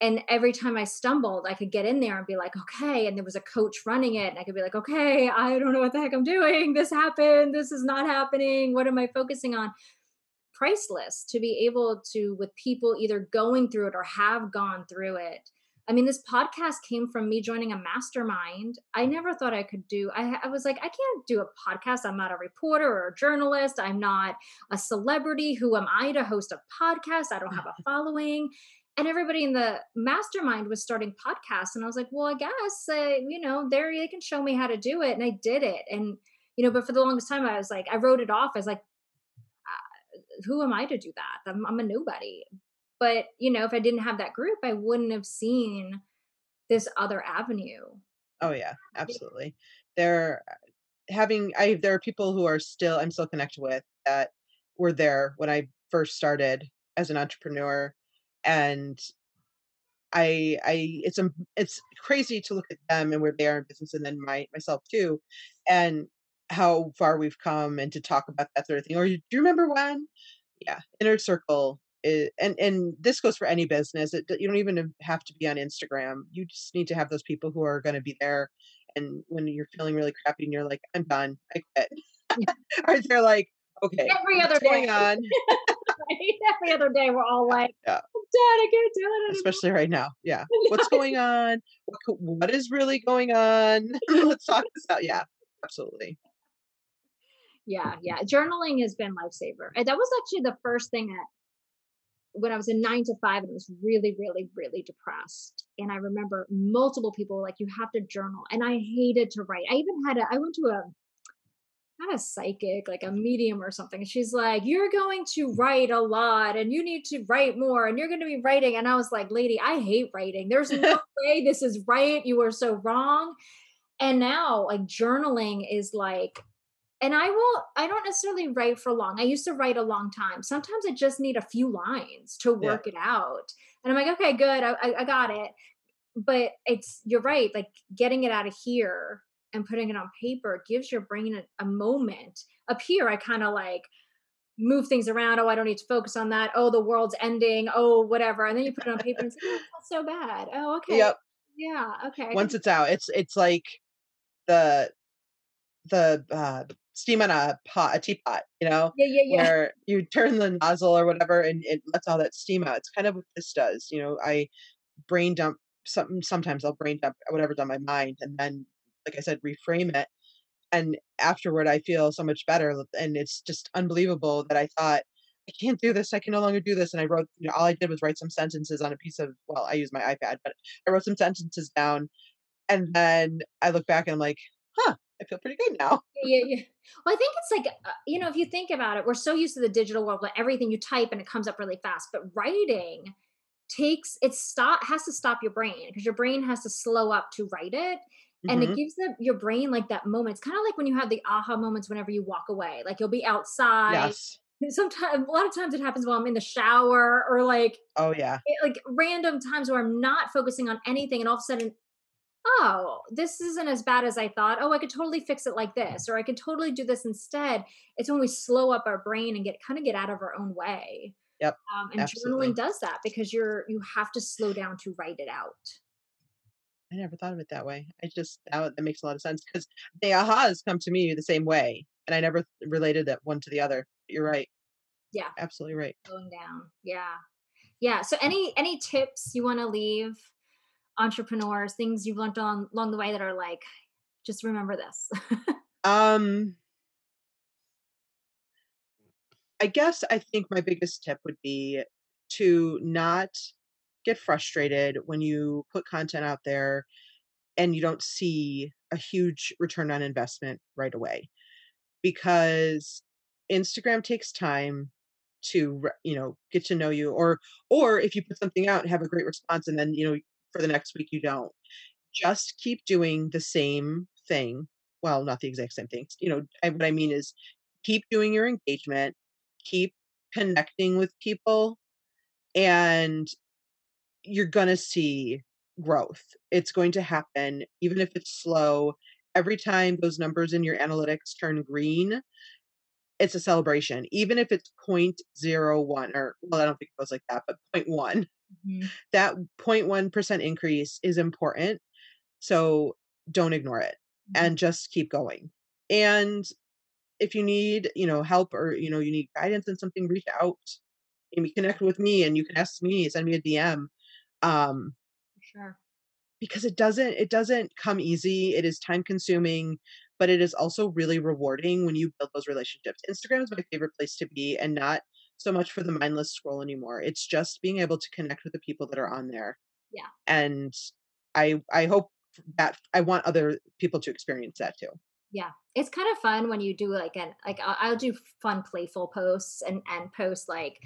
and every time i stumbled i could get in there and be like okay and there was a coach running it and i could be like okay i don't know what the heck i'm doing. This happened. This is not happening. What am i focusing on? Priceless to be able to with people either going through it or have gone through it. I mean this podcast came from me joining a mastermind. I never thought i could do i, I was like i can't do a podcast. I'm not a reporter or a journalist. I'm not a celebrity. Who am i to host a podcast? I don't have a following and everybody in the mastermind was starting podcasts and i was like well i guess uh, you know there they can show me how to do it and i did it and you know but for the longest time i was like i wrote it off as like who am I to do that? I'm, I'm a nobody. But, you know, if I didn't have that group, I wouldn't have seen this other avenue. Oh yeah, absolutely. They're having I there are people who are still I'm still connected with that were there when I first started as an entrepreneur and I I it's a it's crazy to look at them and where they are in business and then my myself too and how far we've come and to talk about that sort of thing. Or do you remember when? Yeah, inner circle is, and and this goes for any business. It, you don't even have to be on Instagram. You just need to have those people who are going to be there. And when you're feeling really crappy and you're like, I'm done, I quit. or they're like, okay, every other day. going on? every other day, we're all like, yeah. I'm done. I can't do it. Anymore. Especially right now. Yeah. What's going on? What, what is really going on? Let's talk this out. Yeah, absolutely yeah yeah journaling has been lifesaver and that was actually the first thing that when i was in nine to five and i was really really really depressed and i remember multiple people like you have to journal and i hated to write i even had a i went to a not a psychic, like a medium or something. She's like, You're going to write a lot and you need to write more and you're going to be writing. And I was like, Lady, I hate writing. There's no way this is right. You are so wrong. And now, like, journaling is like and I will, I don't necessarily write for long. I used to write a long time. Sometimes I just need a few lines to work yeah. it out. And I'm like, okay, good, I, I, I got it. But it's, you're right, like getting it out of here and putting it on paper gives your brain a, a moment. Up here, I kind of like, move things around. Oh, I don't need to focus on that. Oh, the world's ending. Oh, whatever. And then you put it on paper and say, oh, that's so bad. Oh, okay. Yep. Yeah. Okay. Once it's out, it's it's like the the uh steam on a pot, a teapot, you know, yeah, yeah, yeah. where you turn the nozzle or whatever and it lets all that steam out. It's kind of what this does. You know, I brain dump something. Sometimes I'll brain dump whatever's on my mind, and then, like I said, reframe it. And afterward, I feel so much better. And it's just unbelievable that I thought I can't do this. I can no longer do this. And I wrote, you know, all I did was write some sentences on a piece of, well, I use my iPad, but I wrote some sentences down. And then I look back and I'm like, huh, I feel pretty good now. yeah, yeah. Well, I think it's like, uh, you know, if you think about it, we're so used to the digital world where everything you type and it comes up really fast. But writing, takes it stop has to stop your brain because your brain has to slow up to write it and it Mhm. gives the, your brain like that moment it's kind of like when you have the aha moments whenever you walk away like you'll be outside Yes. sometimes a lot of times it happens while i'm in the shower or like Oh, yeah. it- like random times where i'm not focusing on anything and all of a sudden oh this isn't as bad as i thought oh i could totally fix it like this or i could totally do this instead it's when we slow up our brain and get kind of get out of our own way Yep, um, and absolutely. journaling does that because you're you have to slow down to write it out I never thought of it that way. I just now that makes a lot of sense because the ahas come to me the same way, and I never th- related that one to the other. You're right. yeah Absolutely right. Going down yeah yeah so any any tips you want to leave entrepreneurs things you've learned on along the way that are like just remember this Um, I guess I think my biggest tip would be to not get frustrated when you put content out there and you don't see a huge return on investment right away because Instagram takes time to you know get to know you or or if you put something out and have a great response and then you know for the next week you don't. Just keep doing the same thing. Well not the exact same things you know I, what i mean is keep doing your engagement keep connecting with people and you're going to see growth. It's going to happen even if it's slow. Every time those numbers in your analytics turn green it's a celebration even if it's point zero one or well i don't think it goes like that but point one. Mhm. that 0.1% increase is important so don't ignore it Mhm. and just keep going. And if you need you know help or you know you need guidance in something reach out. And connect with me and you can ask me send me a dm um sure. because it doesn't it doesn't come easy it is time consuming but it is also really rewarding when you build those relationships. Instagram is my favorite place to be and not so much for the mindless scroll anymore it's just being able to connect with the people that are on there Yeah. and i i hope that i want other people to experience that too. Yeah, it's kind of fun when you do like an like I'll, I'll do fun, playful posts and and post like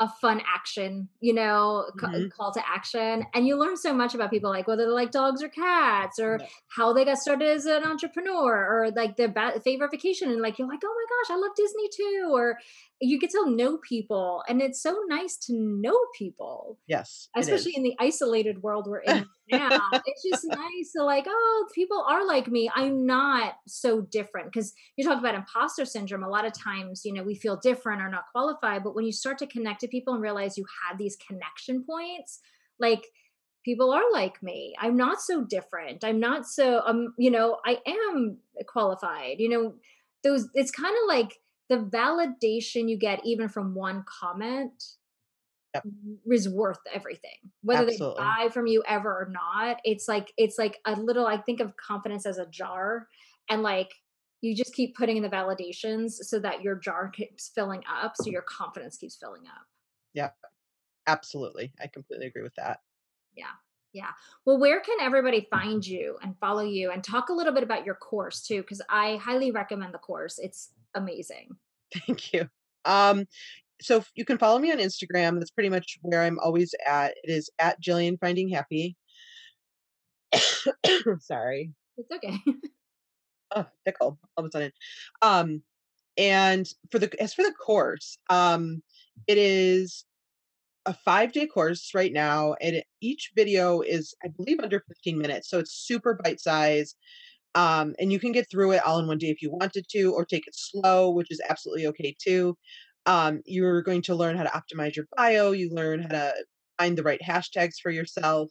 a fun action, you know, Mhm. call to action, and you learn so much about people, like whether they like dogs or cats, or Yeah. how they got started as an entrepreneur, or like their ba- favorite vacation, and like you're like, oh my gosh, I love Disney too, or you get to know people, and it's so nice to know people yes especially in the isolated world we're in now. It's just nice to like oh people are like me. I'm not so different. Because you talk about imposter syndrome a lot of times you know we feel different or not qualified but when you start to connect to people and realize you have these connection points like people are like me. I'm not so different. I'm not so um you know i am qualified. You know those it's kind of like the validation you get even from one comment Yep. is worth everything whether Absolutely. they buy from you ever or not. It's like it's like a little i think of confidence as a jar and like you just keep putting in the validations so that your jar keeps filling up so your confidence keeps filling up. Yeah absolutely. I completely agree with that. Yeah yeah. Well where can everybody find you and follow you and talk a little bit about your course too? Because i highly recommend the course. It's amazing. Thank you. Um so you can follow me on instagram. That's pretty much where i'm always at. It is at jillian finding happy. Sorry. It's okay. Oh pickle all of a sudden. Um and for the as for the course um it is a five day course right now and each video is i believe under 15 minutes so it's super bite size um and you can get through it all in one day if you wanted to or take it slow which is absolutely okay too. Um you're going to learn how to optimize your bio you learn how to find the right hashtags for yourself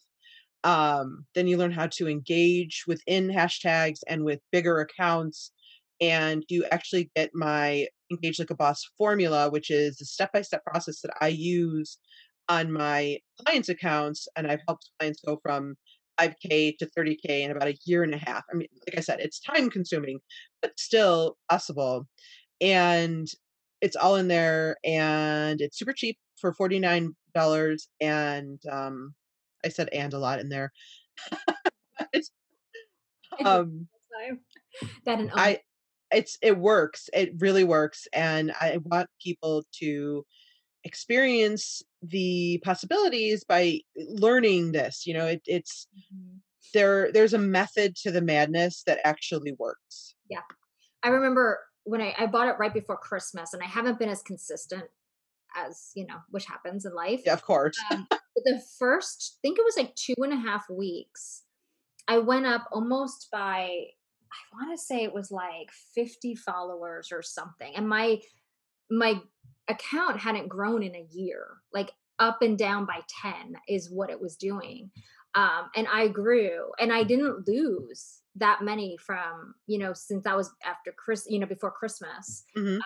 um, then you learn how to engage within hashtags and with bigger accounts and you actually get my engage like a boss formula which is the step-by-step process that i use on my clients accounts and i've helped clients go from 5k to 30k in about a year and a half. I mean like i said it's time consuming but still possible and it's all in there and it's super cheap for $49 and um i said and a lot in there. Um that and i it's it works it really works and i want people to experience the possibilities by learning this. You know, it, it's Mhm. there. There's a method to the madness that actually works. Yeah i remember when I, I bought it right before Christmas, and I haven't been as consistent as you know, which happens in life. Yeah, of course. Um, the first, I think it was like two and a half weeks, I went up almost by, I want to say it was like 50 followers or something. And my, my account hadn't grown in a year, like up and down by 10 is what it was doing. Um, and I grew and I didn't lose that many from, you know, since that was after Chris, you know, before Christmas Mhm. um,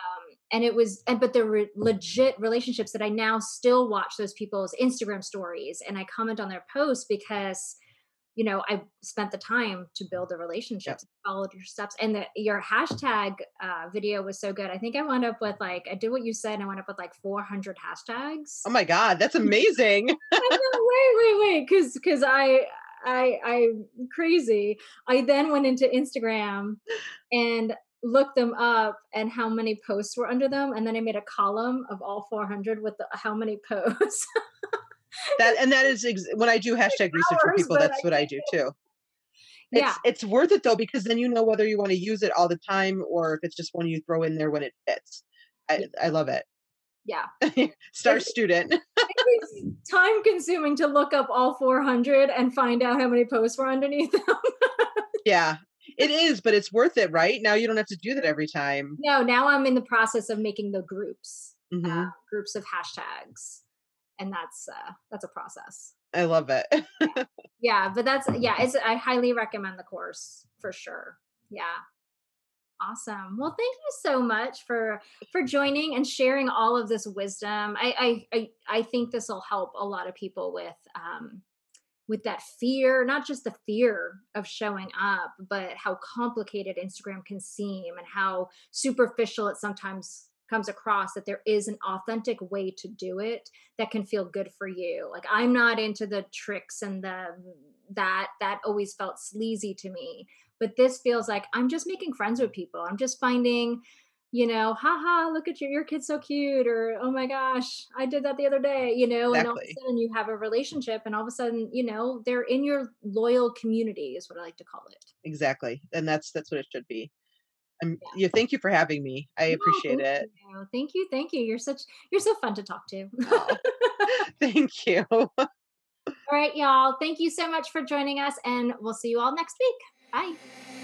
and it was and but there were legit relationships that i now still watch those people's instagram stories and i comment on their posts because you know i spent the time to build the relationships followed your steps and the, your hashtag uh, video was so good. I think i wound up with like i did what you said and i wound up with like 400 hashtags Oh my god, that's amazing. Know, wait wait wait because because i i i'm crazy. I then went into instagram and looked them up and how many posts were under them and then i made a column of all 400 with the, how many posts that and that is ex- when I do hashtag research for people. That's I what I do too. It's yeah it's worth it though because then you know whether you want to use it all the time or if it's just one you throw in there when it fits. I Yeah. I love it. yeah Star It's- student. it was time consuming to look up all 400 and find out how many posts were underneath them yeah, it is, but it's worth it, right? Now you don't have to do that every time. no now i'm in the process of making the groups Mhm. uh, groups of hashtags and that's uh that's a process. I love it. yeah. But that's yeah it's i highly recommend the course for sure. Yeah. Awesome. Well thank you so much for for joining and sharing all of this wisdom. I i i, I think this will help a lot of people with um with that fear not just the fear of showing up but how complicated instagram can seem and how superficial it sometimes comes across that there is an authentic way to do it that can feel good for you like i'm not into the tricks and the that that always felt sleazy to me but this feels like i'm just making friends with people i'm just finding you know haha look at you your kid's so cute or oh my gosh i did that the other day you know and all of a sudden you have a relationship and all of a sudden you know they're in your loyal community is what i like to call it exactly. And that's that's what it should be. Um, Yeah. yeah, thank you for having me. I No, appreciate thank it. you. thank you thank you you're such you're so fun to talk to Oh, thank you. all right y'all thank you so much for joining us and we'll see you all next week bye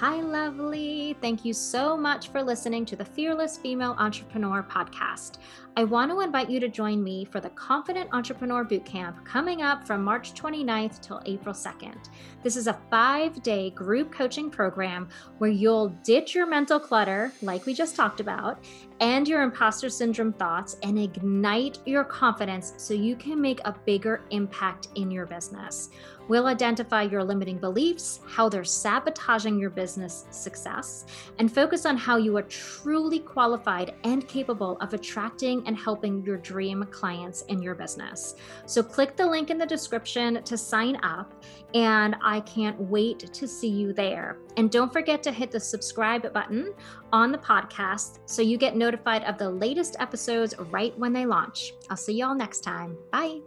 Hi, lovely. Thank you so much for listening to the Fearless Female Entrepreneur podcast. I want to invite you to join me for the Confident Entrepreneur Bootcamp coming up from March 29th till April 2nd. This is a five day group coaching program where you'll ditch your mental clutter, like we just talked about, and your imposter syndrome thoughts and ignite your confidence so you can make a bigger impact in your business. We'll identify your limiting beliefs, how they're sabotaging your business success, and focus on how you are truly qualified and capable of attracting and helping your dream clients in your business. So, click the link in the description to sign up, and I can't wait to see you there. And don't forget to hit the subscribe button on the podcast so you get notified of the latest episodes right when they launch. I'll see y'all next time. Bye.